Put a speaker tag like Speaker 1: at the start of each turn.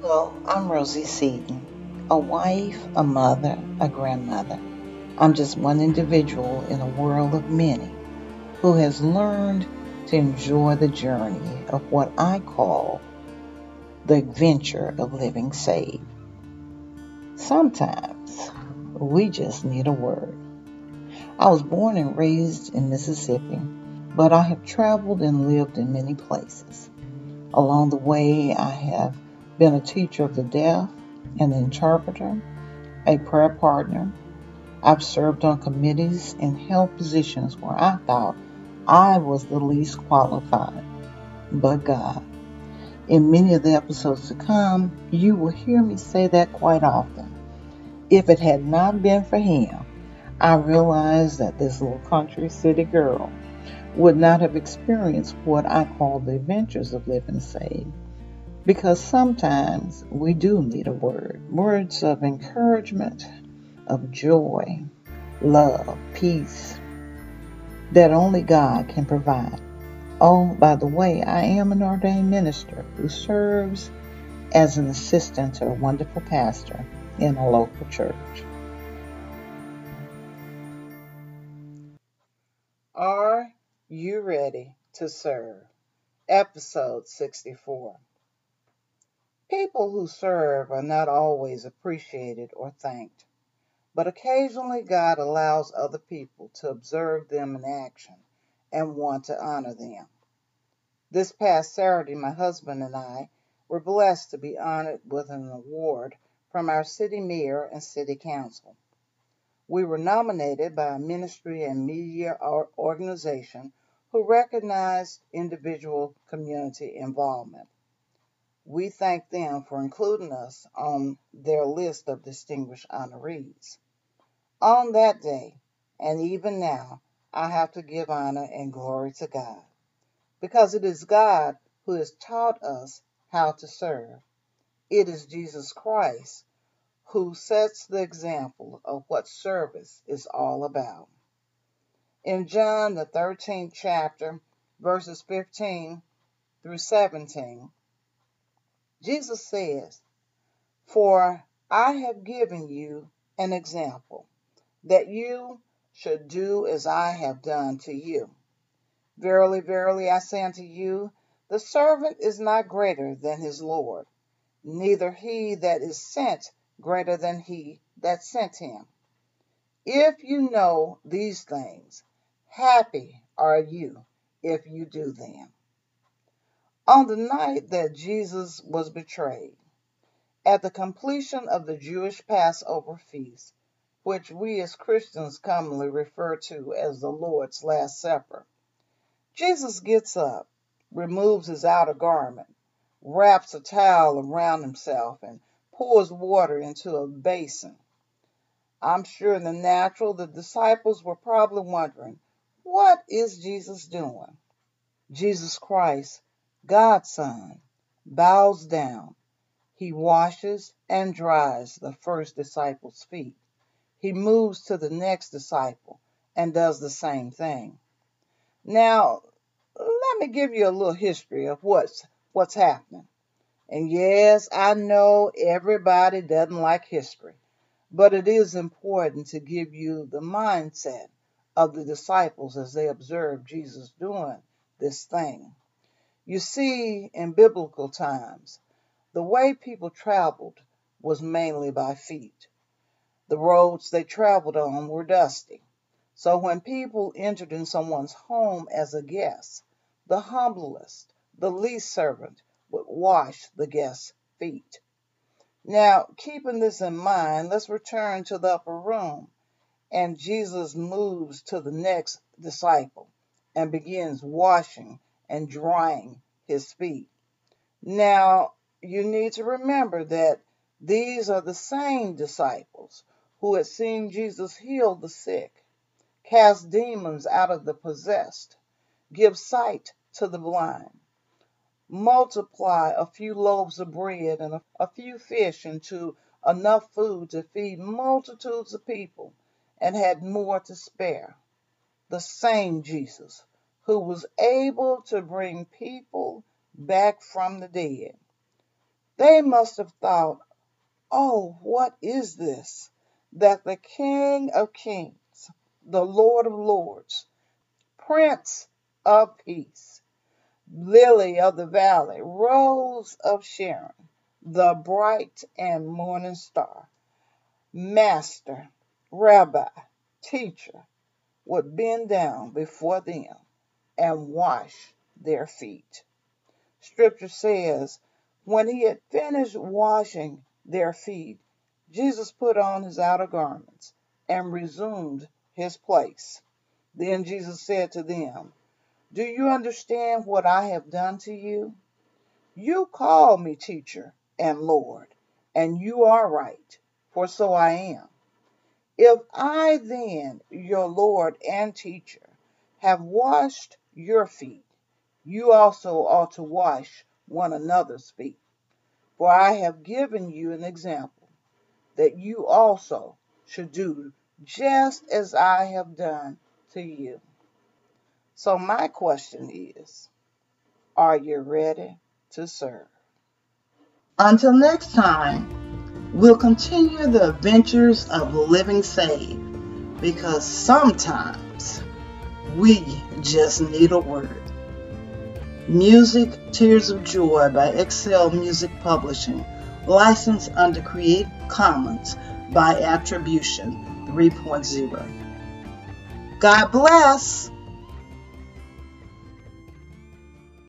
Speaker 1: Hello, I'm Rosie Seaton, a wife, a mother, a grandmother. I'm just one individual in a world of many who has learned to enjoy the journey of what I call the adventure of living saved. Sometimes we just need a word. I was born and raised in Mississippi, but I have traveled and lived in many places. Along the way, I have been a teacher of the deaf, an interpreter, a prayer partner. I've served on committees and held positions where I thought I was the least qualified, but God. In many of the episodes to come, you will hear me say that quite often. If it had not been for Him, I realized that this little country city girl would not have experienced what I call the adventures of living saved. Because sometimes we do need a word words of encouragement, of joy, love, peace that only God can provide. Oh, by the way, I am an ordained minister who serves as an assistant to a wonderful pastor in a local church. Are you ready to serve? Episode 64. People who serve are not always appreciated or thanked, but occasionally God allows other people to observe them in action and want to honor them. This past Saturday, my husband and I were blessed to be honored with an award from our city mayor and city council. We were nominated by a ministry and media organization who recognized individual community involvement. We thank them for including us on their list of distinguished honorees. On that day, and even now, I have to give honor and glory to God, because it is God who has taught us how to serve. It is Jesus Christ who sets the example of what service is all about. In John, the 13th chapter, verses 15 through 17, Jesus says, For I have given you an example, that you should do as I have done to you. Verily, verily, I say unto you, the servant is not greater than his Lord, neither he that is sent greater than he that sent him. If you know these things, happy are you if you do them. On the night that Jesus was betrayed, at the completion of the Jewish Passover feast, which we as Christians commonly refer to as the Lord's Last Supper, Jesus gets up, removes his outer garment, wraps a towel around himself, and pours water into a basin. I'm sure in the natural, the disciples were probably wondering, what is Jesus doing? Jesus Christ, God's Son, bows down. He washes and dries the first disciple's feet. He moves to the next disciple and does the same thing. Now, let me give you a little history of what's what's happening. And yes, I know everybody doesn't like history, but it is important to give you the mindset of the disciples as they observed Jesus doing this thing. You see, in biblical times, the way people traveled was mainly by feet. The roads they traveled on were dusty. So when people entered in someone's home as a guest, the humblest, the least servant would wash the guest's feet. Now, keeping this in mind, let's return to the upper room. And Jesus moves to the next disciple and begins washing and drying his feet. Now, you need to remember that these are the same disciples who had seen Jesus heal the sick, cast demons out of the possessed, give sight to the blind, multiply a few loaves of bread and a, few fish into enough food to feed multitudes of people and had more to spare. The same Jesus who was able to bring people back from the dead. They must have thought, Oh, what is this? That the King of Kings, the Lord of Lords, Prince of Peace, Lily of the Valley, Rose of Sharon, the bright and morning star, Master, Rabbi, Teacher, would bend down before them and wash their feet. Scripture says, when he had finished washing their feet, Jesus put on his outer garments and resumed his place. Then Jesus said to them, Do you understand what I have done to you? You call me teacher and Lord, and you are right, for so I am. If I then, your Lord and teacher, have washed your feet, you also ought to wash one another's feet. For I have given you an example that you also should do just as I have done to you. So, my question is Are you ready to serve? Until next time, we'll continue the adventures of living saved because sometimes we just need a word. Music Tears of Joy by Excel Music Publishing, licensed under Creative Commons by Attribution 3.0. God bless.